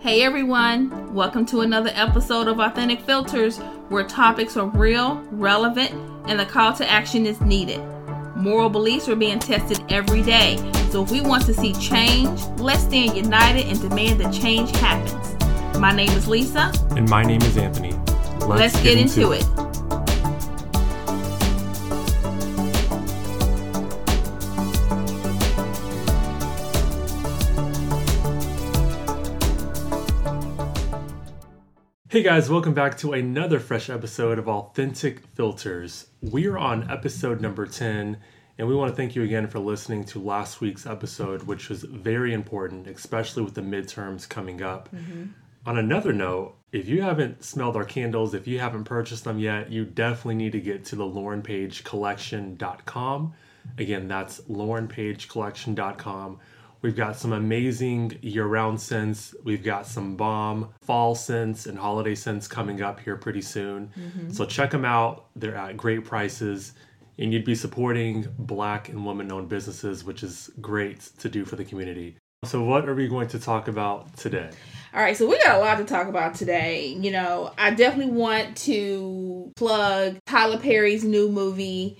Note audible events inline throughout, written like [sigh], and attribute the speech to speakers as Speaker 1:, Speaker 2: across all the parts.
Speaker 1: Hey everyone, welcome to another episode of Authentic Filters where topics are real, relevant, and the call to action is needed. Moral beliefs are being tested every day, so if we want to see change, let's stand united and demand that change happens. My name is Lisa.
Speaker 2: And my name is Anthony.
Speaker 1: Let's, get, get, into, into it. it.
Speaker 2: Hey guys, welcome back to another fresh episode of Authentic Filters. We are on episode number 10, and we want to thank you again for listening to last week's episode, which was very important, especially with the midterms coming up. Mm-hmm. On another note, if you haven't smelled our candles, if you haven't purchased them yet, you definitely need to get to the laurenpaigecollection.com. Again, that's laurenpaigecollection.com We've got some amazing year round scents. We've got some bomb fall scents and holiday scents coming up here pretty soon. Mm-hmm. So check them out. They're at great prices. And you'd be supporting black and woman owned businesses, which is great to do for the community. So, what are we going to talk about today?
Speaker 1: All right, so we got a lot to talk about today. You know, I definitely want to plug Tyler Perry's new movie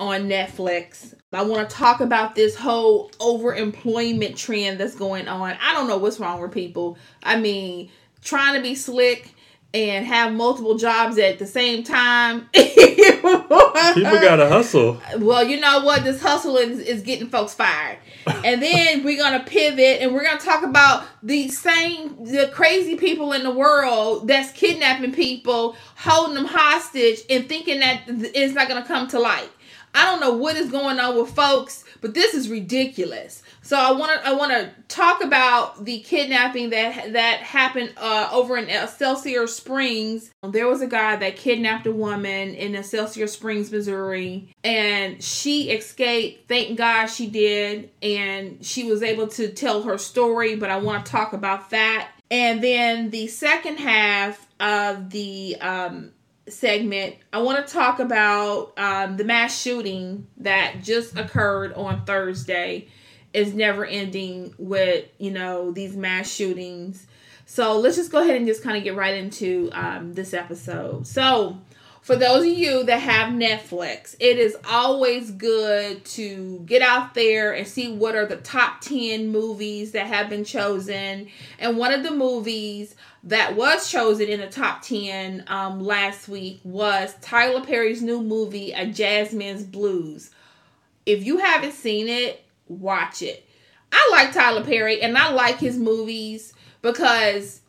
Speaker 1: on Netflix. I want to talk about this whole overemployment trend that's going on. I don't know what's wrong with people. I mean, trying to be slick and have multiple jobs at the same time. [laughs]
Speaker 2: people gotta hustle.
Speaker 1: Well, you know what? This hustle is, is getting folks fired. and then we're gonna pivot and we're gonna talk about the same the crazy people in the world that's kidnapping people, holding them hostage, and thinking that it's not gonna come to light. I don't know what is going on with folks, but this is ridiculous. So I want to I want to talk about the kidnapping that that happened uh, over in Excelsior Springs. There was a guy that kidnapped a woman in Excelsior Springs, Missouri, and she escaped. Thank God she did, and she was able to tell her story. But I want to talk about that. And then the second half of the um, segment, I want to talk about um, the mass shooting that just occurred on Thursday. Is never ending with you know these mass shootings. So let's just go ahead and just kind of get right into um, this episode. So for those of you that have Netflix, it is always good to get out there and see what are the top 10 movies that have been chosen. And one of the movies that was chosen in the top 10 um, last week was Tyler Perry's new movie, A Jazzman's Blues. If you haven't seen it, watch it. I like Tyler Perry and I like his movies because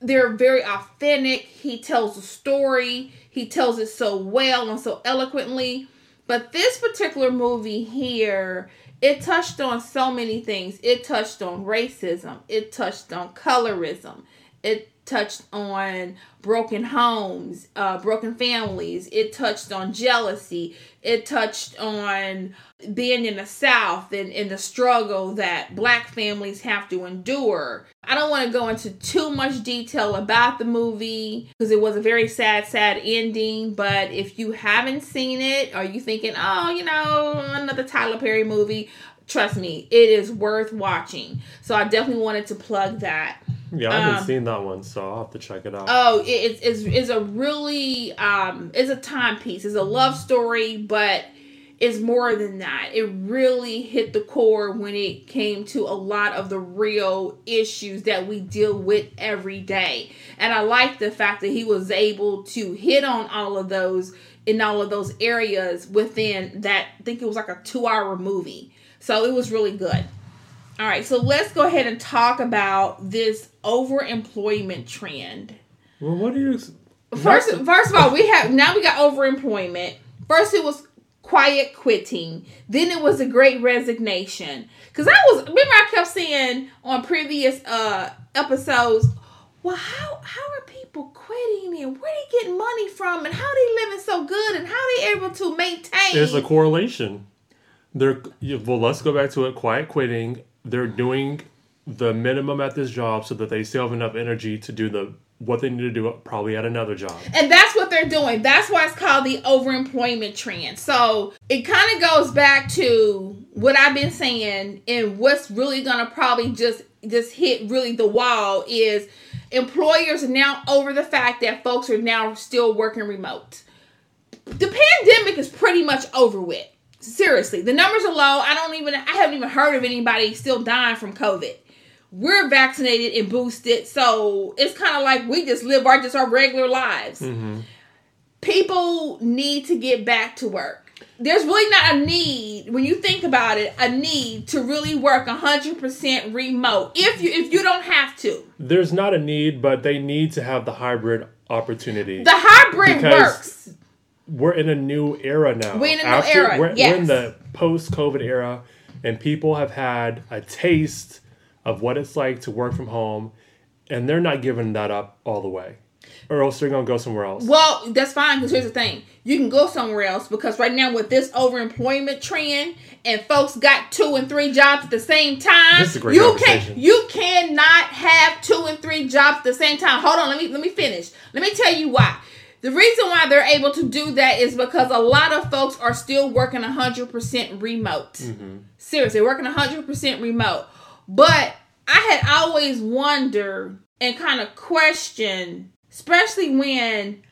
Speaker 1: they're very authentic. He tells a story, he tells it so well and so eloquently. But this particular movie here, it touched on so many things. It touched on racism, it touched on colorism, it touched on broken homes, uh, broken families. It touched on jealousy. It touched on being in the South and, and the struggle that black families have to endure. I don't want to go into too much detail about the movie because it was a very sad, sad ending. But if you haven't seen it, are you thinking, oh, you know, another Tyler Perry movie, trust me, it is worth watching. So I definitely wanted to plug that.
Speaker 2: Yeah, I haven't um, seen that one, so I'll have to check it out.
Speaker 1: Oh, it's it's it's a really um it's a timepiece. It's a love story, but it's more than that. It really hit the core when it came to a lot of the real issues that we deal with every day. And I like the fact that he was able to hit on all of those in all of those areas within that I think it was like a 2-hour movie. So it was really good. All right, so let's go ahead and talk about this overemployment trend.
Speaker 2: Well, what do you?
Speaker 1: First, first of all, we have now we got overemployment. First, it was quiet quitting. Then it was a great resignation. Cause I was remember I kept saying on previous uh episodes, well, how how are people quitting and where they getting money from and how they living so good and how they able to maintain?
Speaker 2: There's a correlation. They're well. Let's go back to it. Quiet quitting they're doing the minimum at this job so that they still have enough energy to do the what they need to do probably at another job.
Speaker 1: And that's what they're doing. That's why it's called the overemployment trend. So it kind of goes back to what I've been saying and what's really to probably just just hit really the wall is employers are now over the fact that folks are now still working remote. The pandemic is pretty much over with. Seriously, the numbers are low. I don't even I haven't even heard of anybody still dying from COVID. We're vaccinated and boosted, so it's kind of like we just live our just our regular lives.
Speaker 2: Mm-hmm.
Speaker 1: People need to get back to work there's really not a need when you think about it a need to really work 100% remote if you if you don't have to
Speaker 2: There's not a need, but they need to have the hybrid opportunity.
Speaker 1: the hybrid works
Speaker 2: we're in a new era now.
Speaker 1: We're in a new era,
Speaker 2: We're, we're in the post-COVID era, and people have had a taste of what it's like to work from home, and they're not giving that up all the way, or else they're gonna go somewhere else.
Speaker 1: well that's fine because here's the thing. You can go somewhere else because right now with this overemployment trend and folks got two and three jobs at the same time
Speaker 2: This is a great
Speaker 1: you can you cannot have two and three jobs at the same time. Hold on let me let me finish. Let me tell you why the reason why they're able to do that is because a lot of folks are still working 100% remote
Speaker 2: Mm-hmm.
Speaker 1: seriously working 100% remote but i had always wondered and kind of questioned especially when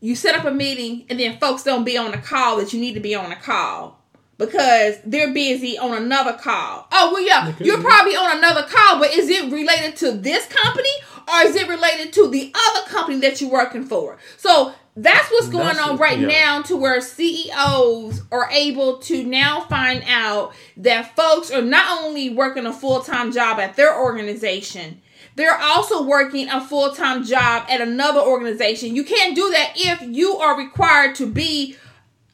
Speaker 1: you set up a meeting and then folks don't be on the call that you need to be on a call because they're busy on another call. Oh well, yeah, you're probably on another call, but is it related to this company or is it related to the other company that you're working for? So that's what's going
Speaker 2: That's
Speaker 1: on right
Speaker 2: yeah.
Speaker 1: now to where CEOs are able to now find out that folks are not only working a full-time job at their organization, they're also working a full-time job at another organization. You can't do that if you are required to be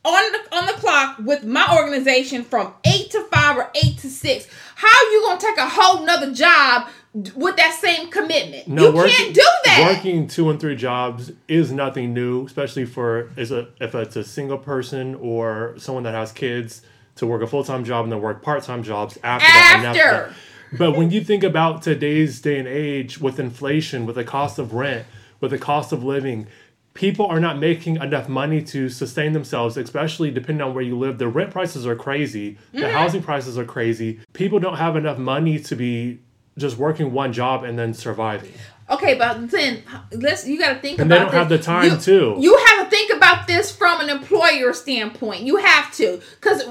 Speaker 1: on the on the clock with my organization from eight to five or eight to six. How are you gonna take a whole nother job with that same commitment? No, you
Speaker 2: working-
Speaker 1: can't do that.
Speaker 2: Working two and three jobs is nothing new, especially for is a if it's a single person or someone that has kids to work a full time job and then work part time jobs after, that.
Speaker 1: After.
Speaker 2: after. But when you think about today's day and age with inflation, with the cost of rent, with the cost of living, people are not making enough money to sustain themselves, especially depending on where you live. The rent prices are crazy, the
Speaker 1: Mm-hmm.
Speaker 2: housing prices are crazy. People don't have enough money to be just working one job and then surviving.
Speaker 1: Okay, but then let's you got to think
Speaker 2: And they don't have the time,
Speaker 1: You-
Speaker 2: too.
Speaker 1: You have to think about this from an employer standpoint. You have to, because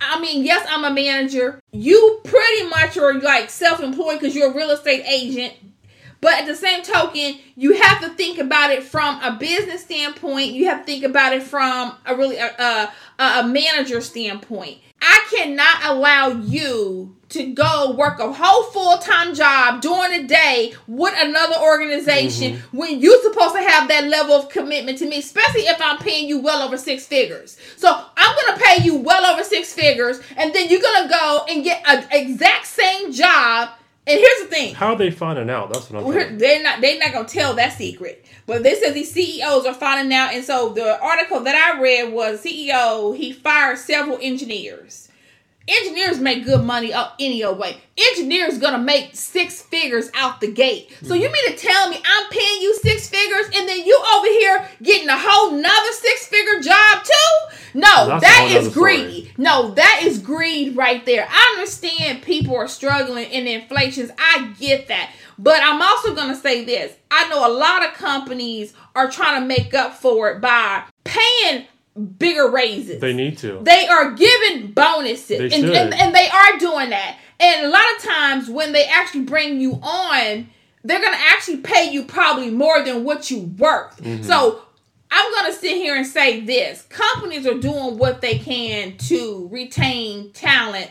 Speaker 1: I mean, yes, I'm a manager. You pretty much are like self-employed because you're a real estate agent. But at the same token, you have to think about it from a business standpoint. You have to think about it from a really a, a, a manager standpoint. I cannot allow you to go work a whole full time job during the day with another organization mm-hmm. when you're supposed to have that level of commitment to me, especially if I'm paying you well over six figures. So I'm gonna pay you well over six figures, and then you're gonna go and get an exact same job. And here's the thing.
Speaker 2: How are they finding out? That's what I'm saying.
Speaker 1: they're not they're not gonna tell that secret. But they said these CEOs are finding out, and so the article that I read was CEO he fired several engineers. Engineers make good money up any old way. Engineers gonna make six figures out the gate. So you mean to tell me I'm paying you six figures and then you over here getting a whole nother six figure job too? No,
Speaker 2: That's
Speaker 1: that is
Speaker 2: nother story.
Speaker 1: greedy. No, that is greed right there. I understand people are struggling in inflations. I get that. But I'm also to say this. I know a lot of companies are trying to make up for it by paying bigger raises.
Speaker 2: They need to.
Speaker 1: They are giving bonuses,
Speaker 2: They
Speaker 1: and, and and they are doing that. And a lot of times when they actually bring you on, they're gonna actually pay you probably more than what you worth.
Speaker 2: Mm-hmm.
Speaker 1: So I'm gonna sit here and say this: companies are doing what they can to retain talent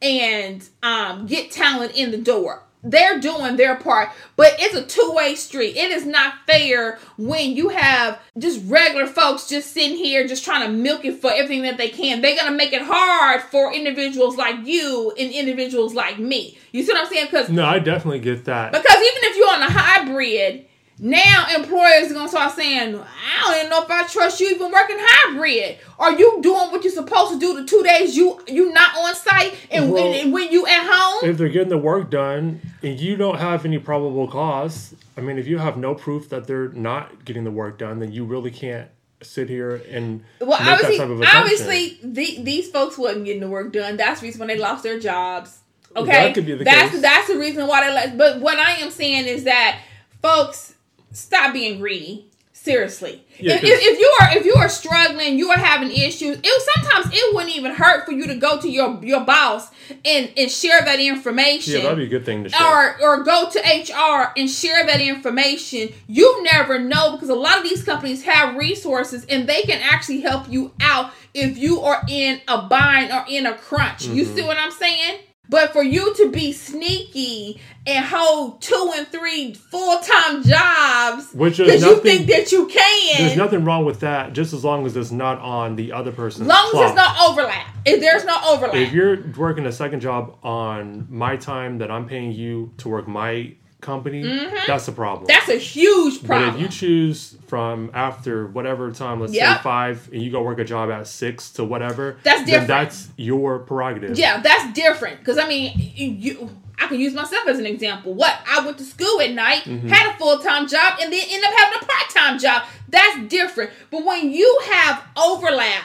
Speaker 1: and um, get talent in the door. They're doing their part, but it's a two way street. It is not fair when you have just regular folks just sitting here just trying to milk it for everything that they can. They're gonna make it hard for individuals like you and individuals like me. You see what I'm saying? Because
Speaker 2: No, I definitely get that.
Speaker 1: because even if you're on a hybrid, now employers are gonna start saying, I don't even know if I trust you even working hybrid. Are you doing what you're supposed to do the two days you you not on site and,
Speaker 2: Well,
Speaker 1: and, and when you at home?
Speaker 2: if they're getting the work done you don't have any probable cause, I mean, if you have no proof that they're not getting the work done, then you really can't sit here and
Speaker 1: Well,
Speaker 2: make that
Speaker 1: obviously,
Speaker 2: type of assumption.
Speaker 1: obviously, the, these folks wasn't getting the work done. That's the reason when they lost their jobs. Okay,
Speaker 2: That could be the
Speaker 1: that's
Speaker 2: case.
Speaker 1: that's the reason why they let. But what I am saying is that folks stop being greedy. Seriously,
Speaker 2: Yeah,
Speaker 1: if, if, if you are if you are struggling, you are having issues. It sometimes it wouldn't even hurt for you to go to your your boss and and share that information
Speaker 2: Yeah, that'd be a good thing to share.
Speaker 1: or or go to HR and share that information. You never know because a lot of these companies have resources and they can actually help you out if you are in a bind or in a crunch. You
Speaker 2: Mm-hmm.
Speaker 1: see what I'm saying? But for you to be sneaky and hold two and three full time jobs
Speaker 2: Which is
Speaker 1: because you think that you can,
Speaker 2: There's nothing wrong with that, just as long as it's not on the other person's
Speaker 1: long as
Speaker 2: clock.
Speaker 1: there's no overlap. If there's no overlap,
Speaker 2: If you're working a second job on my time that I'm paying you to work my company, that's a problem.
Speaker 1: Mm-hmm. that's a huge problem.
Speaker 2: but if you choose from after whatever time, let's
Speaker 1: Yep.
Speaker 2: say five, and you go work a job at six to whatever,
Speaker 1: That's different.
Speaker 2: that's your prerogative.
Speaker 1: Yeah, that's different. Because I mean, you, I can use myself as an example. What I went to school at night,
Speaker 2: Mm-hmm.
Speaker 1: had a full time job, and then end up having a part time job. That's different. But when you have overlap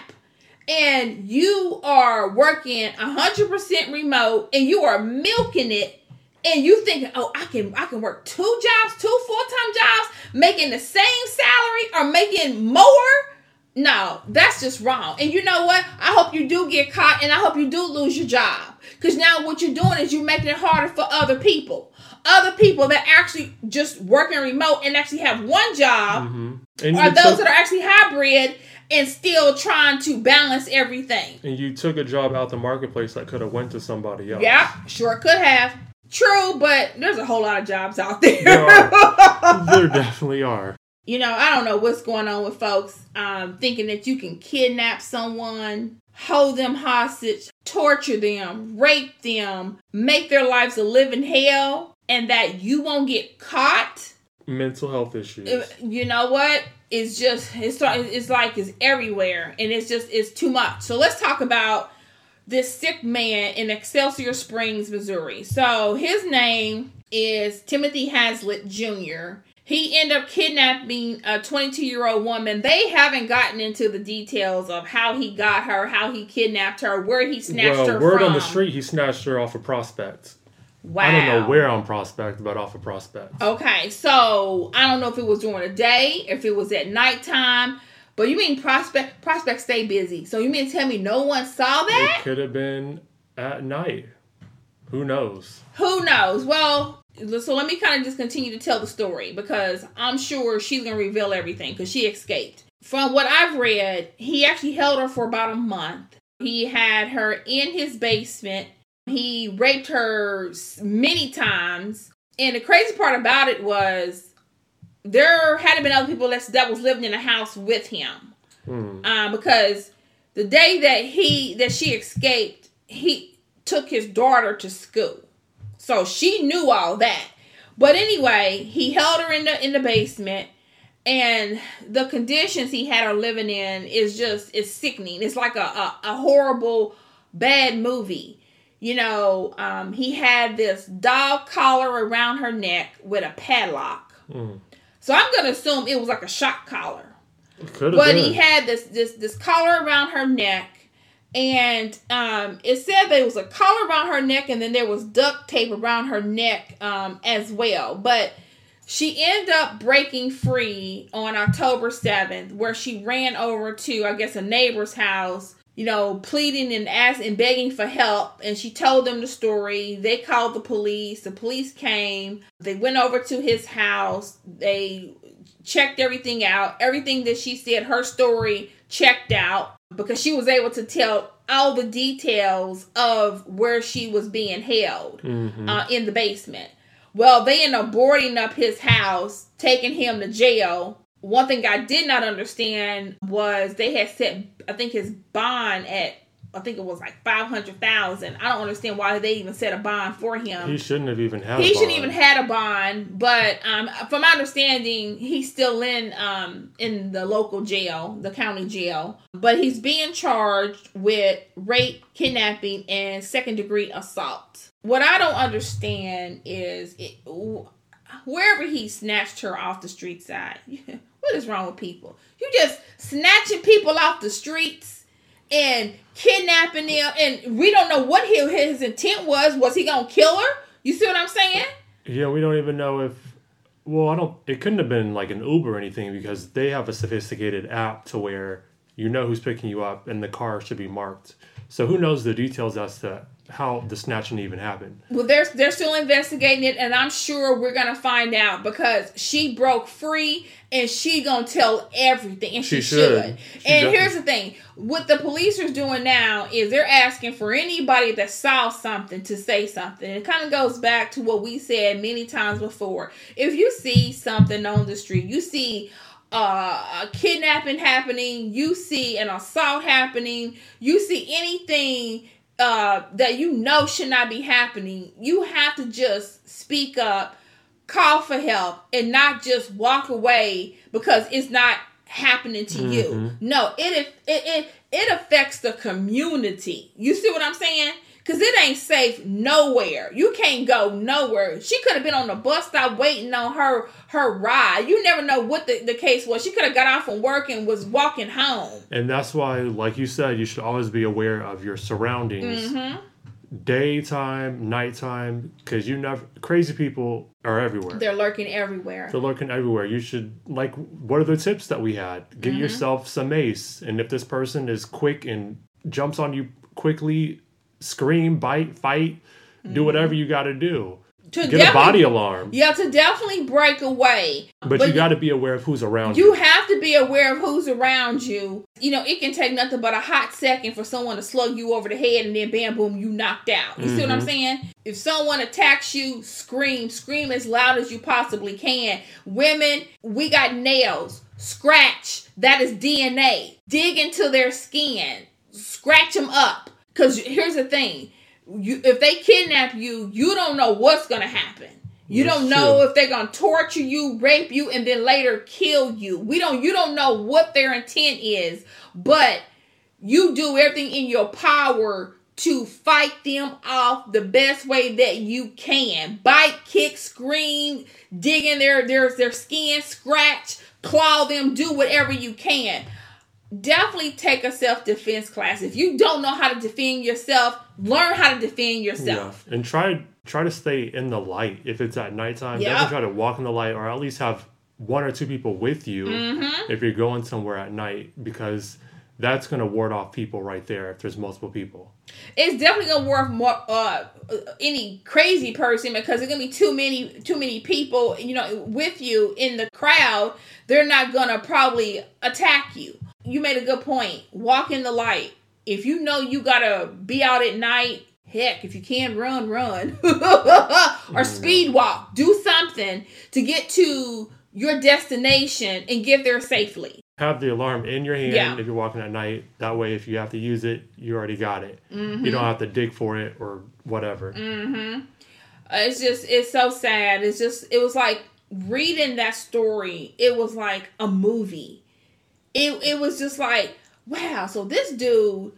Speaker 1: and you are working hundred percent remote and you are milking it. And you thinking, oh, I can I can work two jobs, two full time jobs, making the same salary or making more. No, that's just wrong. And you know what? I hope you do get caught and I hope you do lose your job. Because now what you're doing is you're making it harder for other people. Other people that actually just working remote and actually have one job
Speaker 2: Mhm. And
Speaker 1: are those
Speaker 2: took,
Speaker 1: that are actually hybrid and still trying to balance everything.
Speaker 2: and you took a job out the marketplace that could have went to somebody else.
Speaker 1: Yeah, sure could have. True, but there's a whole lot of jobs out there.
Speaker 2: There [laughs] there definitely are.
Speaker 1: you know, I don't know what's going on with folks um, thinking that you can kidnap someone, hold them hostage, torture them, rape them, make their lives a living hell, and that you won't get caught.
Speaker 2: Mental health issues.
Speaker 1: Uh, You know what? It's just it's it's like it's everywhere, and it's just it's too much. So let's talk about this sick man in Excelsior Springs, Missouri. So his name is Timothy Haslett Jr. He ended up kidnapping a 22 year old woman. They haven't gotten into the details of how he got her, how he kidnapped her, where he snatched
Speaker 2: well,
Speaker 1: her
Speaker 2: word
Speaker 1: from.
Speaker 2: on the street, he snatched her off a prospect.
Speaker 1: Wow.
Speaker 2: I don't know where on prospect, but off a prospect.
Speaker 1: Okay, so I don't know if it was during the day, if it was at nighttime, but you mean prospect prospects stay busy. So you mean tell me no one saw that?
Speaker 2: It could have been at night. Who knows?
Speaker 1: Who knows? Well, so let me kind of just continue to tell the story because I'm sure she's gonna reveal everything because she escaped. From what I've read, he actually held her for about a month. He had her in his basement. He raped her many times. And the crazy part about it was there hadn't been other people that's, that was living in the house with him.
Speaker 2: Hmm.
Speaker 1: Um, because the day that he that she escaped, he took his daughter to school. So she knew all that. But anyway, he held her in the in the basement and the conditions he had her living in is just it's sickening. It's like a, a, a horrible bad movie. You know, um, he had this dog collar around her neck with a padlock.
Speaker 2: Mm.
Speaker 1: So I'm gonna assume it was like a shock collar. But
Speaker 2: been.
Speaker 1: he had this this this collar around her neck, and um, it said there was a collar around her neck, and then there was duct tape around her neck um, as well. But she ended up breaking free on October seventh, where she ran over to I guess a neighbor's house. You know, pleading and asking and begging for help, and she told them the story. They called the police. The police came. They went over to his house. They checked everything out. Everything that she said, her story checked out because she was able to tell all the details of where she was being held
Speaker 2: Mhm.
Speaker 1: uh, in the basement. Well, they end up boarding up his house, taking him to jail. One thing I did not understand was they had set, I think, his bond at, I think it was like five hundred thousand. I don't understand why they even set a bond for him
Speaker 2: he shouldn't have even had.
Speaker 1: he
Speaker 2: a
Speaker 1: shouldn't even had a bond but um from my understanding he's still in um in the local jail the county jail but he's being charged with rape kidnapping and second degree assault what i don't understand is it, wherever he snatched her off the street side [laughs] what is wrong with people you just snatching people off the streets and kidnapping them, and we don't know what his, his intent was. Was he gonna kill her? You see what I'm saying?
Speaker 2: Yeah, we don't even know if. Well, I don't. It couldn't have been like an Uber or anything because they have a sophisticated app to where you know who's picking you up and the car should be marked. So who knows the details as to how the snatching even happened?
Speaker 1: Well, they're they're still investigating it, and I'm sure we're gonna find out because she broke free and she gonna tell everything, and she,
Speaker 2: She
Speaker 1: should.
Speaker 2: should. She
Speaker 1: and here's the thing: what the police are doing now is they're asking for anybody that saw something to say something. It kind of goes back to what we said many times before. If you see something on the street, you see uh, a kidnapping happening, you see an assault happening, you see anything uh, that you know should not be happening, you have to just speak up, call for help, and not just walk away because it's not happening to you. No, it it it it affects the community. You see what I'm saying? Cause it ain't safe nowhere. You can't go nowhere. She could have been on the bus stop waiting on her her ride. You never know what the, the case was. She could have got off from work and was walking home.
Speaker 2: And that's why, like you said, you should always be aware of your surroundings,
Speaker 1: Mm-hmm.
Speaker 2: daytime, nighttime, because you never. Crazy people are everywhere.
Speaker 1: They're lurking everywhere.
Speaker 2: They're lurking everywhere. You should like. What are the tips that we had? Get
Speaker 1: Mm-hmm.
Speaker 2: yourself some mace, and if this person is quick and jumps on you quickly, scream, bite, fight, do whatever you got to do.
Speaker 1: To
Speaker 2: Get a body alarm,
Speaker 1: Yeah, to definitely break away.
Speaker 2: but, you got to be aware of who's around
Speaker 1: You
Speaker 2: you.
Speaker 1: have to be aware of who's around you. You know, it can take nothing but a hot second for someone to slug you over the head and then bam, boom, you knocked out. You see what I'm mm-hmm. saying? If someone attacks you, scream, scream as loud as you possibly can. Women, we got nails, scratch, that is DNA. Dig into their skin, scratch them up. Because here's the thing you, if they kidnap you, you don't know what's going to happen. You
Speaker 2: That's
Speaker 1: don't know
Speaker 2: true.
Speaker 1: if they're gonna torture you, rape you, and then later kill you. We don't. You don't know what their intent is, but you do everything in your power to fight them off the best way that you can. Bite, kick, scream, dig in their their their skin, scratch, claw them, do whatever you can. Definitely take a self defense class. If you don't know how to defend yourself, learn how to defend yourself.
Speaker 2: Yeah, and try try to stay in the light if it's at nighttime.
Speaker 1: Yep.
Speaker 2: Definitely try to walk in the light, or at least have one or two people with you
Speaker 1: Mm-hmm.
Speaker 2: if you're going somewhere at night, because that's going to ward off people right there if there's multiple people.
Speaker 1: it's definitely gonna work more uh any crazy person because there's gonna be too many too many people you know with you in the crowd they're not gonna probably attack you you made a good point walk in the light if you know you gotta be out at night heck if you can run run [laughs] or speed walk do something to get to your destination and get there safely
Speaker 2: Have the alarm in your hand
Speaker 1: Yeah.
Speaker 2: if you're walking at night. That way, if you have to use it, you already got it.
Speaker 1: Mm-hmm.
Speaker 2: You don't have to dig for it or whatever.
Speaker 1: Uh, it's just it's so sad it's just it was like reading that story it was like a movie it, it was just like wow so this dude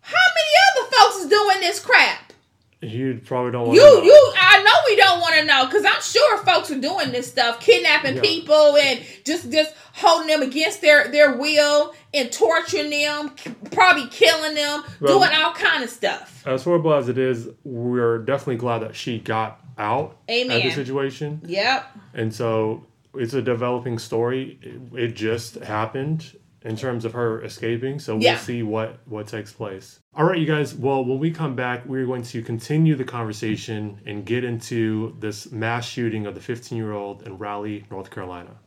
Speaker 1: how many other folks is doing this crap
Speaker 2: You probably don't want
Speaker 1: you
Speaker 2: to know.
Speaker 1: you i know we don't want to know because i'm sure folks are doing this stuff kidnapping
Speaker 2: Yeah.
Speaker 1: people and just just holding them against their their will and torturing them probably killing them doing all kind of stuff
Speaker 2: as horrible as it is, we're definitely glad that she got out at
Speaker 1: Amen.
Speaker 2: the situation.
Speaker 1: yep
Speaker 2: And so it's a developing story. It, it just happened in terms of her escaping. So we'll see what what takes place. All right, you guys. Well, when we come back, we're going to continue the conversation and get into this mass shooting of the 15 year old in Raleigh, North Carolina.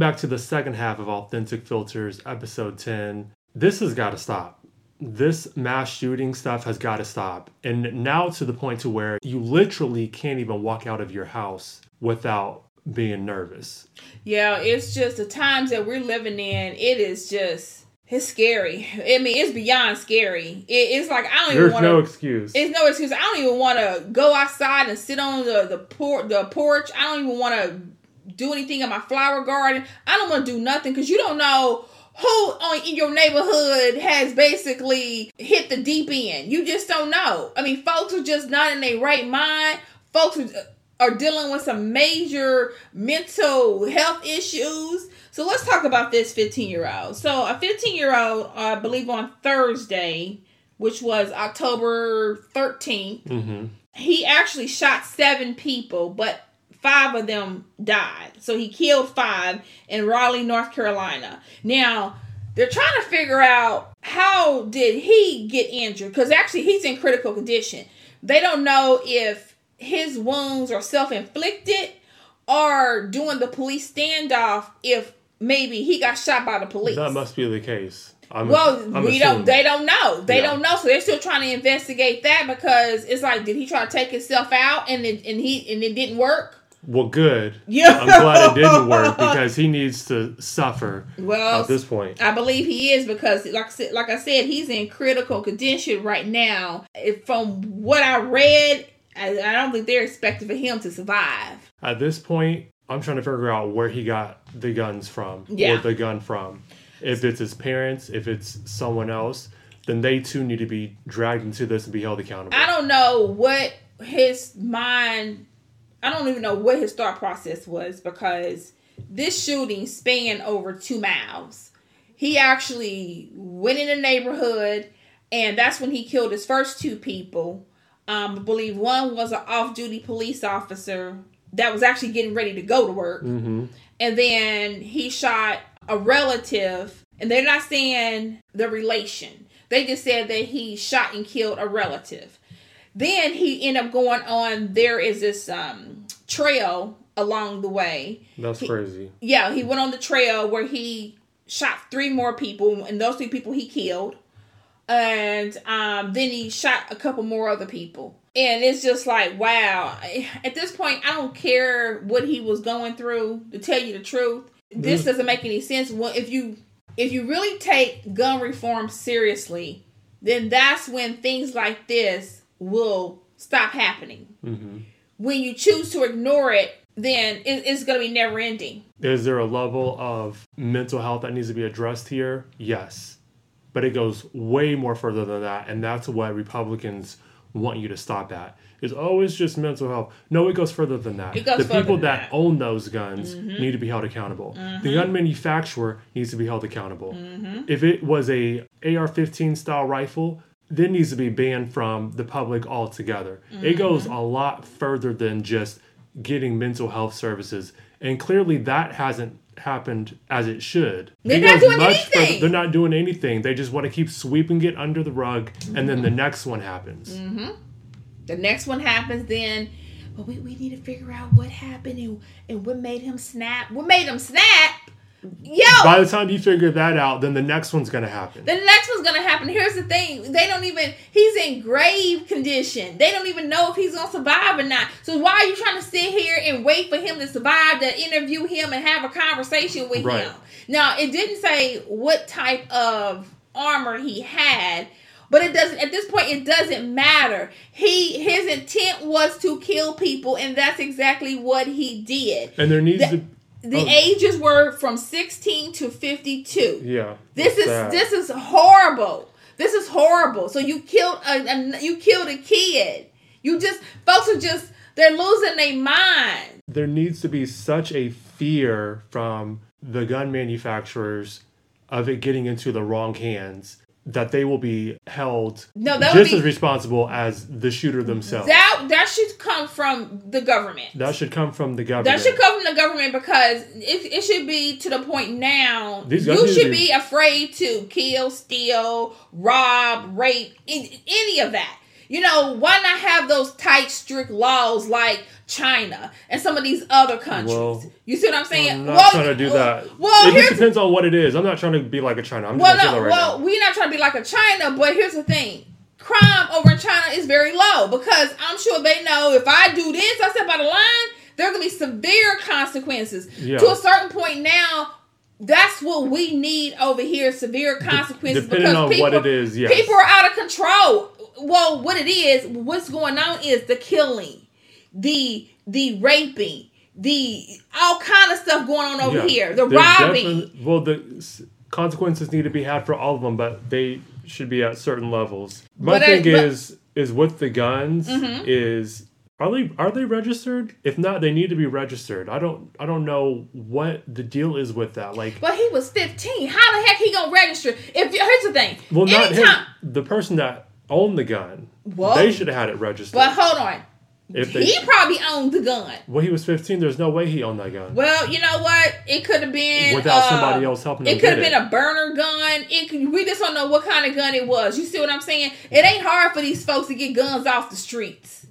Speaker 2: Back to the second half of Authentic Filters, episode 10. This has got to stop. This mass shooting stuff has got to stop. And now to the point to where you literally can't even walk out of your house without being nervous.
Speaker 1: Yeah, it's just the times that we're living in. It is just It's scary. I mean, it's beyond scary. It, it's like I don't
Speaker 2: There's
Speaker 1: even want to.
Speaker 2: no excuse.
Speaker 1: It's no excuse. I don't even want to go outside and sit on the the, por- the porch. I don't even want to do anything in my flower garden. I don't want to do nothing because you don't know who on in your neighborhood has basically hit the deep end. You just don't know. I mean, folks are just not in their right mind. Folks are, are dealing with some major mental health issues. So let's talk about this 15 year old. So a 15 year old, I believe on Thursday, which was October 13th,
Speaker 2: hmm
Speaker 1: he actually shot seven people, but five of them died. So he killed five in Raleigh, North Carolina. Now, they're trying to figure out how did he get injured because actually he's in critical condition. They don't know if his wounds are self-inflicted or doing the police standoff if maybe he got shot by the police.
Speaker 2: That must be the case. I'm,
Speaker 1: Well,
Speaker 2: I'm
Speaker 1: we
Speaker 2: assuming.
Speaker 1: don't. They don't know. They
Speaker 2: Yeah.
Speaker 1: don't know. So they're still trying to investigate that because it's like, did he try to take himself out and it, and he and it didn't work?
Speaker 2: Well, good.
Speaker 1: Yeah.
Speaker 2: I'm glad it didn't work because he needs to suffer
Speaker 1: Well,
Speaker 2: at this point.
Speaker 1: I believe he is because, like I said, like I said, he's in critical condition right now. If, from what I read, I, I don't think they're expecting for him to survive.
Speaker 2: At this point, I'm trying to figure out where he got the guns from
Speaker 1: Yeah.
Speaker 2: or the gun from. If it's his parents, if it's someone else, then they too need to be dragged into this and be held accountable.
Speaker 1: I don't know what his mind. I don't even know what his thought process was because this shooting spanned over two miles. He actually went in the neighborhood, and that's when he killed his first two people. Um, I believe one was an off-duty police officer that was actually getting ready to go to work,
Speaker 2: hmm
Speaker 1: and then he shot a relative. And they're not saying the relation; they just said that he shot and killed a relative. Then he ended up going on. There is this um, trail along the way.
Speaker 2: That's
Speaker 1: He-
Speaker 2: crazy.
Speaker 1: Yeah, he went on the trail where he shot three more people, and those three people he killed. And um, then he shot a couple more other people. And it's just like, wow. At this point, I don't care what he was going through. To tell you the truth, this
Speaker 2: Mm.
Speaker 1: doesn't make any sense. Well, if you if you really take gun reform seriously, then that's when things like this will stop happening.
Speaker 2: hmm
Speaker 1: When you choose to ignore it, then it, it's going to be never ending.
Speaker 2: Is there a level of mental health that needs to be addressed here? Yes. But it goes way more further than that. And that's what Republicans want you to stop at. Is oh, it's just mental health. No, it goes further than that. The people that,
Speaker 1: that.
Speaker 2: own those guns mm-hmm. need to be held accountable. The mm-hmm. gun manufacturer needs to be held accountable. Mm-hmm. If it was a AR-15 style rifle, then needs to be banned from the public altogether. It goes a mm-hmm. lot further than just getting mental health services, and clearly that hasn't happened as it should.
Speaker 1: They're
Speaker 2: It
Speaker 1: not doing
Speaker 2: further-
Speaker 1: anything.
Speaker 2: They're not doing anything. They just want to keep sweeping it under the rug, and then the mm-hmm. next one happens. Mm-hmm.
Speaker 1: The next one happens, then, but we, we need to figure out what happened and, and what made him snap. What made him snap? Yo!
Speaker 2: By the time you figure that out, then the next one's gonna happen.
Speaker 1: The next one's gonna happen. Here's the thing: they don't even. He's in grave condition. They don't even know if he's gonna survive or not. So why are you trying to sit here and wait for him to survive to interview him and have a conversation with
Speaker 2: Right.
Speaker 1: him? Now, it didn't say what type of armor he had, but it doesn't. At this point, it doesn't matter. He his intent was to kill people, and that's exactly what he did.
Speaker 2: And there needs
Speaker 1: The-
Speaker 2: to,
Speaker 1: The
Speaker 2: Oh.
Speaker 1: ages were from 16 to 52.
Speaker 2: yeah.
Speaker 1: This is this is horrible. This is horrible. So you killed a, a you killed a kid. You just folks are just they're losing their mind.
Speaker 2: there needs to be such a fear from the gun manufacturers of it getting into the wrong hands that they will be held
Speaker 1: No, that
Speaker 2: just
Speaker 1: be-
Speaker 2: as responsible as the shooter themselves.
Speaker 1: That that should come from the government.
Speaker 2: That should come from the government.
Speaker 1: That should come from the government because it, it should be to the point now.
Speaker 2: These
Speaker 1: you should
Speaker 2: be-
Speaker 1: be afraid to kill, steal, rob, rape, any any of that. You know, why not have those tight, strict laws like China and some of these other countries?
Speaker 2: Well,
Speaker 1: you see what I'm saying?
Speaker 2: I'm not
Speaker 1: well,
Speaker 2: trying to do that.
Speaker 1: Well,
Speaker 2: it just depends on what it is. I'm not trying to be like a China. I'm just
Speaker 1: well, no,
Speaker 2: right
Speaker 1: well,
Speaker 2: now.
Speaker 1: we're not trying to be like a China, but here's the thing: crime over in China is very low because I'm sure they know if I do this, I step out of line, there are gonna be severe consequences.
Speaker 2: Yeah.
Speaker 1: To a certain point now, that's what we need over here severe consequences
Speaker 2: Depending
Speaker 1: because people,
Speaker 2: what it is, yes.
Speaker 1: people are out of control well what it is what's going on is the killing the the raping the all kind of stuff going on over
Speaker 2: Yeah.
Speaker 1: here the
Speaker 2: There's
Speaker 1: robbing
Speaker 2: Well, the consequences need to be had for all of them, but they should be at certain levels. My
Speaker 1: But I-
Speaker 2: thing
Speaker 1: but- Mm-hmm.
Speaker 2: is, is with the guns, is are they are they registered? If not, they need to be registered. I don't I don't know what the deal is with that. Like,
Speaker 1: but he was 15 how the heck he gonna register if here's the thing
Speaker 2: well, not him. The person that owned the gun,
Speaker 1: Well,
Speaker 2: they should have had it registered.
Speaker 1: but hold on
Speaker 2: if they,
Speaker 1: he probably owned the gun
Speaker 2: well, he was fifteen. There's no way he owned that gun
Speaker 1: Well, you know what? It could have been
Speaker 2: without
Speaker 1: uh,
Speaker 2: somebody else helping him
Speaker 1: It could have been a burner gun. It we just don't know what kind of gun it was. You see what I'm saying? It ain't hard for these folks to get guns off the streets.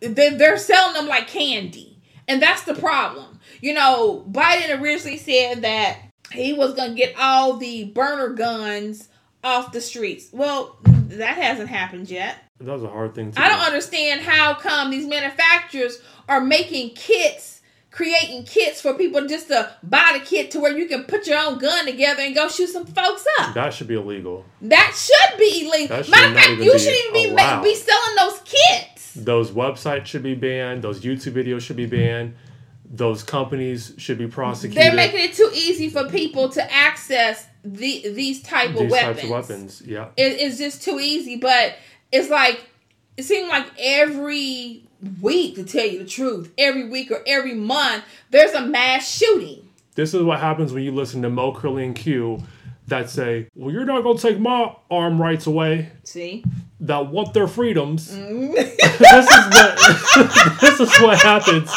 Speaker 1: They, they're selling them like candy, and that's the problem. You know, Biden originally said that he was going to get all the burner guns off the streets. Well, that hasn't happened yet.
Speaker 2: That was a hard thing to
Speaker 1: I
Speaker 2: do.
Speaker 1: don't understand how come these manufacturers are making kits, creating kits for people just to buy the kit to where you can put your own gun together and go shoot some folks up.
Speaker 2: That should be illegal.
Speaker 1: That should be illegal.
Speaker 2: That should
Speaker 1: Matter of fact, you shouldn't even be, be selling those kits.
Speaker 2: Those websites should be banned. Those YouTube videos should be banned. Those companies should be prosecuted.
Speaker 1: They're making it too easy for people to access the these type of
Speaker 2: these
Speaker 1: weapons.
Speaker 2: types of weapons. Yeah.
Speaker 1: It, it's just too easy. But it's like it seems like every week, to tell you the truth, every week or every month, there's a mass shooting.
Speaker 2: This is what happens when you listen to Mo Curly and Q that say, Well, you're not gonna take my arm rights away
Speaker 1: See,
Speaker 2: that want their freedoms.
Speaker 1: Mm. [laughs]
Speaker 2: this is what [laughs] this is what happens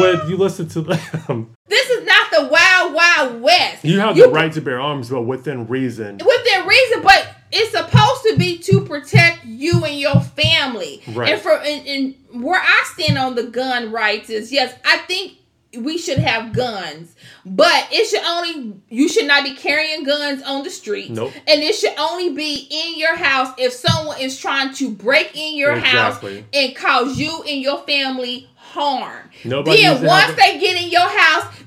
Speaker 2: when you listen to them.
Speaker 1: this is not the wild wild west.
Speaker 2: You have the right to bear arms, but within reason.
Speaker 1: within reason, but it's supposed to be to protect you and your family.
Speaker 2: Right.
Speaker 1: And for and, and where I stand on the gun rights is yes, I think we should have guns, but it should only you should not be carrying guns on the street.
Speaker 2: Nope.
Speaker 1: And it should only be in your house if someone is trying to break in your
Speaker 2: Exactly.
Speaker 1: house and cause you and your family harm.
Speaker 2: Nobody
Speaker 1: then once they get in your house,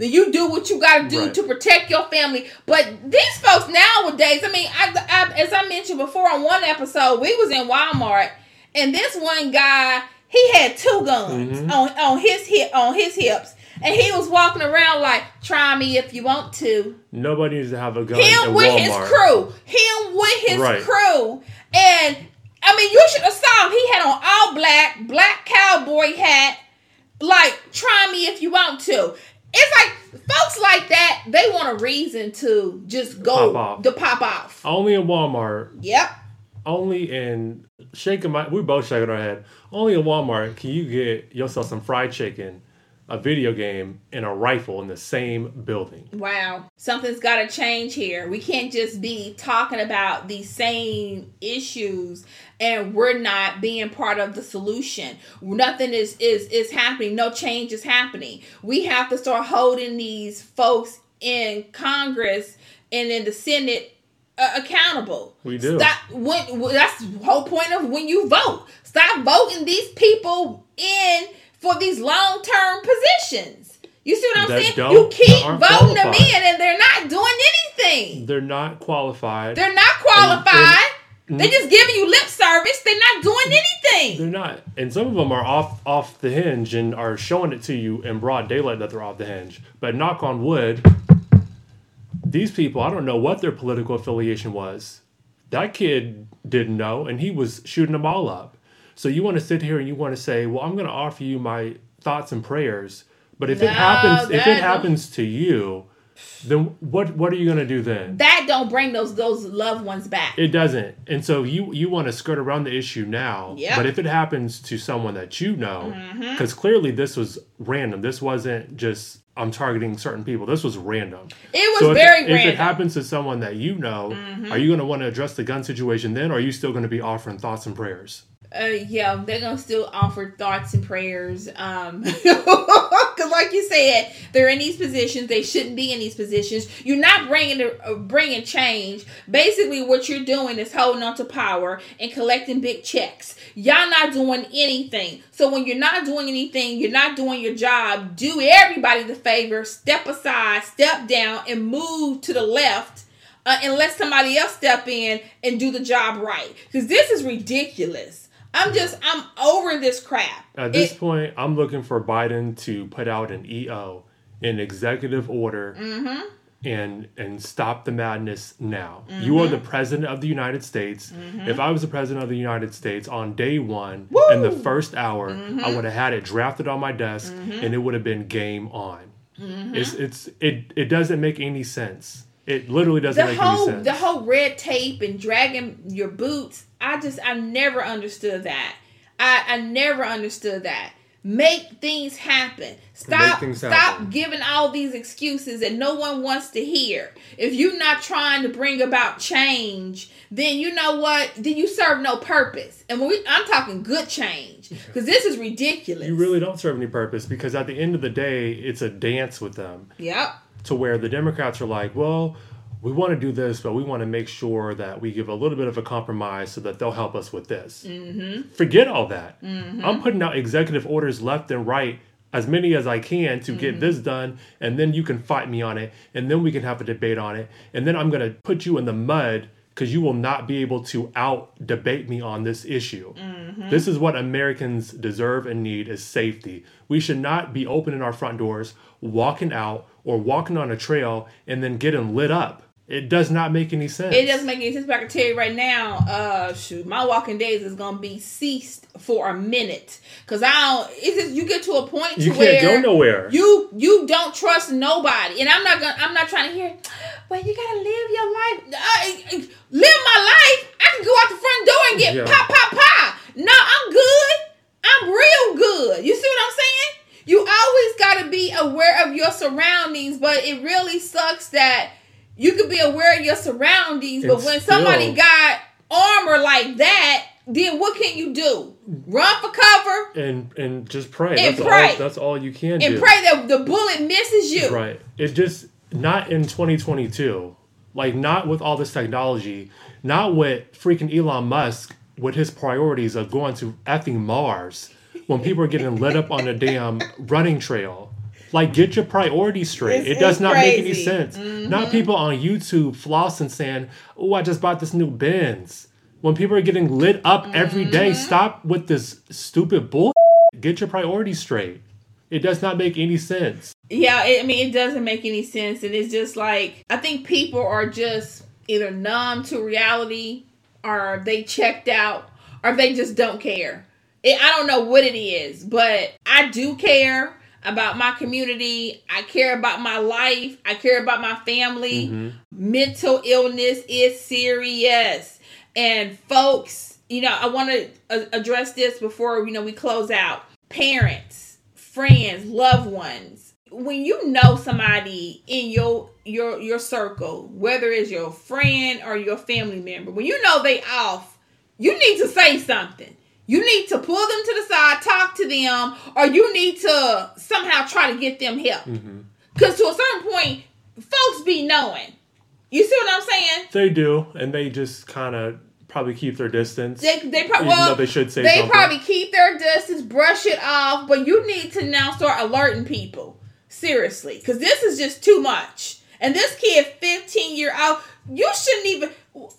Speaker 1: then you do what you got to do
Speaker 2: Right.
Speaker 1: to protect your family. But these folks nowadays, I mean, I, I, as I mentioned before on one episode, we was in Walmart, and this one guy he had two guns
Speaker 2: Mhm.
Speaker 1: on on his hip on his hips, and he was walking around like, "Try me if you want to."
Speaker 2: Nobody needs to have a gun
Speaker 1: Him with
Speaker 2: Walmart.
Speaker 1: his crew, him with his
Speaker 2: Right.
Speaker 1: crew, and I mean, you should have saw him. He had on all black, black cowboy hat. Like, try me if you want to. It's like folks like that. They want a reason to just go
Speaker 2: Pop off.
Speaker 1: to pop off.
Speaker 2: Only in Walmart.
Speaker 1: Yep.
Speaker 2: Only in shaking my we both shaking our head. Only in Walmart can you get yourself some fried chicken, a video game, and a rifle in the same building.
Speaker 1: Wow. Something's got to change here. We can't just be talking about these same issues and we're not being part of the solution. Nothing is is is happening. No change is happening. We have to start holding these folks in Congress and in the Senate uh, accountable.
Speaker 2: We do.
Speaker 1: Stop when that's the whole point of when you vote. Stop voting these people in for these long-term positions. You see what I'm saying? You keep voting them in and they're not doing anything.
Speaker 2: They're not qualified.
Speaker 1: They're not qualified.
Speaker 2: and-
Speaker 1: they're mm-hmm. just giving you lip service. They're not doing
Speaker 2: mm-hmm.
Speaker 1: anything.
Speaker 2: They're not, and some of them are off off the hinge and are showing it to you in broad daylight that they're off the hinge. But knock on wood, these people, I don't know what their political affiliation was. That kid didn't know, and he was shooting them all up. So you want to sit here and you want to say, "Well, I'm going to offer you my thoughts and prayers," but if
Speaker 1: No,
Speaker 2: it happens, if it happens to you, then what what are you going to do then?
Speaker 1: That don't bring those those loved ones back.
Speaker 2: It doesn't. And so you you want to skirt around the issue now.
Speaker 1: Yep.
Speaker 2: But if it happens to someone that you know,
Speaker 1: Mm-hmm.
Speaker 2: because clearly this was random. This wasn't just I'm targeting certain people. This was random.
Speaker 1: It was
Speaker 2: so if,
Speaker 1: very
Speaker 2: if
Speaker 1: random.
Speaker 2: it happens to someone that you know, are you going to want to address the gun situation then, or are you still going to be offering thoughts and prayers?
Speaker 1: uh, yeah, they're gonna still offer thoughts and prayers. Um, [laughs] because like you said, they're in these positions. They shouldn't be in these positions. You're not bringing uh, bringing change. Basically, what you're doing is holding on to power and collecting big checks. Y'all not doing anything. So when you're not doing anything, you're not doing your job. Do everybody the favor. Step aside, step down, and move to the left. Uh, and let somebody else step in and do the job right. Because this is ridiculous. I'm just I'm over this crap.
Speaker 2: At this it, point, I'm looking for Biden to put out an EO, an executive order,
Speaker 1: mm-hmm.
Speaker 2: and and stop the madness now. Mm-hmm. You are the president of the United States. Mm-hmm. If I was the president of the United States on day one Woo! in the first hour, I mm-hmm. would have had it drafted on my desk, mm-hmm. and it would have been game on.
Speaker 1: Mm-hmm.
Speaker 2: It's it's it it doesn't make any sense. It literally doesn't
Speaker 1: the
Speaker 2: make
Speaker 1: whole,
Speaker 2: any sense.
Speaker 1: The whole red tape and dragging your boots, I just I never understood that. I I never understood that. Make things happen. Stop things stop giving all these excuses that no one wants to hear. If you're not trying to bring about change, then you know what? Then you serve no purpose. And when we, I'm talking good change because this is ridiculous.
Speaker 2: You really don't serve any purpose because at the end of the day, it's a dance with them.
Speaker 1: Yep
Speaker 2: to where the Democrats are like, well, we want to do this, but we want to make sure that we give a little bit of a compromise so that they'll help us with this.
Speaker 1: Mm-hmm.
Speaker 2: Forget all that.
Speaker 1: Mm-hmm.
Speaker 2: I'm putting out executive orders left and right, as many as I can to mm-hmm. get this done, and then you can fight me on it, and then we can have a debate on it, and then I'm going to put you in the mud because you will not be able to out debate me on this issue.
Speaker 1: Mm-hmm.
Speaker 2: This is what Americans deserve and need is safety. We should not be opening our front doors, walking out, or walking on a trail and then getting lit up. It does not make any sense.
Speaker 1: It doesn't make any sense. But I can tell you right now, uh, shoot, my walking days is gonna be ceased for a minute because I don't. It's just you get to a point
Speaker 2: you
Speaker 1: to
Speaker 2: can't
Speaker 1: where
Speaker 2: go nowhere.
Speaker 1: You you don't trust nobody, and I'm not gonna. I'm not trying to hear. But you gotta live your life. I, live my life. I can go out the front door and get yeah. pop pop pop. No, I'm good. I'm real good. You see what I'm saying? You always got to be aware of your surroundings, but it really sucks that you could be aware of your surroundings, but when still, somebody got armor like that, then what can you do? Run for cover
Speaker 2: and and just pray.
Speaker 1: And
Speaker 2: that's
Speaker 1: pray.
Speaker 2: All, that's all you can
Speaker 1: and
Speaker 2: do.
Speaker 1: And pray that the bullet misses you.
Speaker 2: Right. It's just not in 2022. Like not with all this technology. Not with freaking Elon Musk with his priorities of going to effing Mars when people are getting lit up on a damn running trail. Like, get your priorities straight. It's, it does not
Speaker 1: crazy.
Speaker 2: make any sense.
Speaker 1: Mm-hmm.
Speaker 2: Not people on YouTube flossing saying, "Oh, I just bought this new Benz." When people are getting lit up mm-hmm. every day, mm-hmm. stop with this stupid bull. Get your priorities straight. It does not make any sense.
Speaker 1: Yeah, it, I mean, it doesn't make any sense, and it's just like I think people are just either numb to reality, or they checked out, or they just don't care. It, I don't know what it is, but I do care about my community. I care about my life. I care about my family.
Speaker 2: Mm-hmm.
Speaker 1: Mental illness is serious. And folks, you know, I want to address this before you know we close out. Parents, friends, loved ones. When you know somebody in your your your circle, whether it's your friend or your family member, when you know they off, you need to say something you need to pull them to the side, talk to them, or you need to somehow try to get them help. Because
Speaker 2: mm-hmm.
Speaker 1: to a certain point, folks be knowing. You see what I'm saying?
Speaker 2: They do, and they just kind of probably keep their distance.
Speaker 1: They they pro- well,
Speaker 2: they should say
Speaker 1: they
Speaker 2: something.
Speaker 1: probably keep their distance, brush it off. But you need to now start alerting people seriously, because this is just too much. And this kid, 15 year old, you shouldn't even. You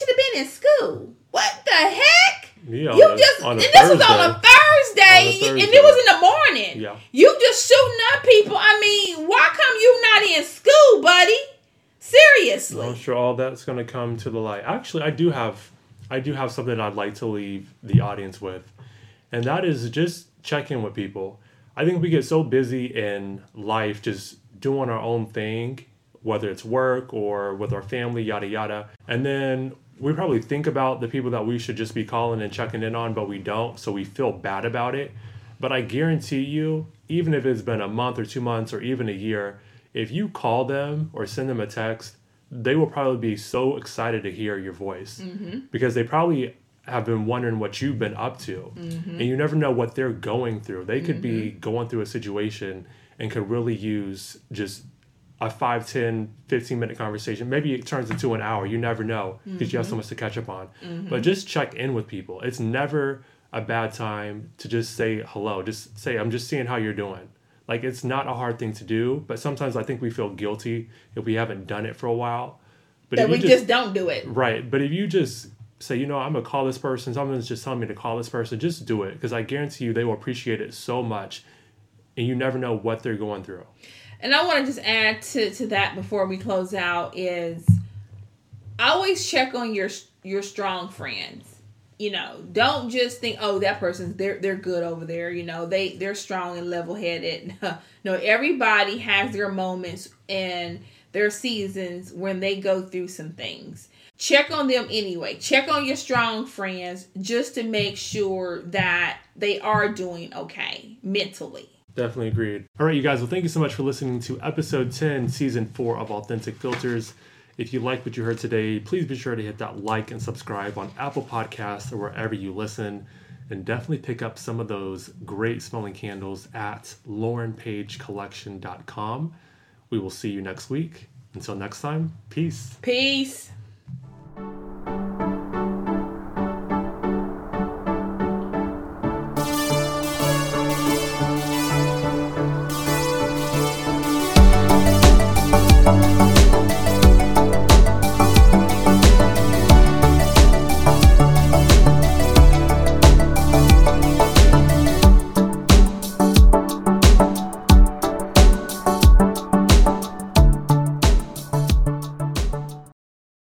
Speaker 1: should have been in school. What the heck?
Speaker 2: Yeah,
Speaker 1: you just and this Thursday. was on a Thursday, on a Thursday, and it was in the morning.
Speaker 2: Yeah.
Speaker 1: You just shooting up people. I mean, why come you not in school, buddy? Seriously.
Speaker 2: I'm sure all that's going to come to the light. Actually, I do have I do have something I'd like to leave the audience with. And that is just check in with people. I think we get so busy in life just doing our own thing, whether it's work or with our family, yada yada. And then we probably think about the people that we should just be calling and checking in on, but we don't, so we feel bad about it. But I guarantee you, even if it's been a month or two months or even a year, if you call them or send them a text, they will probably be so excited to hear your voice
Speaker 1: mm-hmm.
Speaker 2: because they probably have been wondering what you've been up to. And you never know what they're going through. They could be going through a situation and could really use just a 5, 10, 15 minute conversation. Maybe it turns into an hour. You never know because you have so mm-hmm. much to catch up on. Mm-hmm. But just check in with people. It's never a bad time to just say hello. Just say, I'm just seeing how you're doing. Like, it's not a hard thing to do, but sometimes I think we feel guilty if we haven't done it for a while. But
Speaker 1: that
Speaker 2: if
Speaker 1: we
Speaker 2: you
Speaker 1: just, don't do it.
Speaker 2: Right. But if you just say, you know, I'm going to call this person, someone's just telling me to call this person, just do it. Because I guarantee you they will appreciate it so much. And you never know what they're going through.
Speaker 1: And I want to just add to, to that before we close out is always check on your your strong friends. You know, don't just think, oh, that person's they're they're good over there. You know, they they're strong and level headed. [laughs] no, everybody has their moments and their seasons when they go through some things. Check on them anyway. Check on your strong friends just to make sure that they are doing okay mentally.
Speaker 2: Definitely agreed. All right, you guys. Well, thank you so much for listening to episode 10, season 4 of Authentic Filters. If you like what you heard today, please be sure to hit that like and subscribe on Apple Podcasts or wherever you listen. And definitely pick up some of those great smelling candles at laurenpaigecollection.com. We will see you next week. Until next time, peace.
Speaker 1: Peace.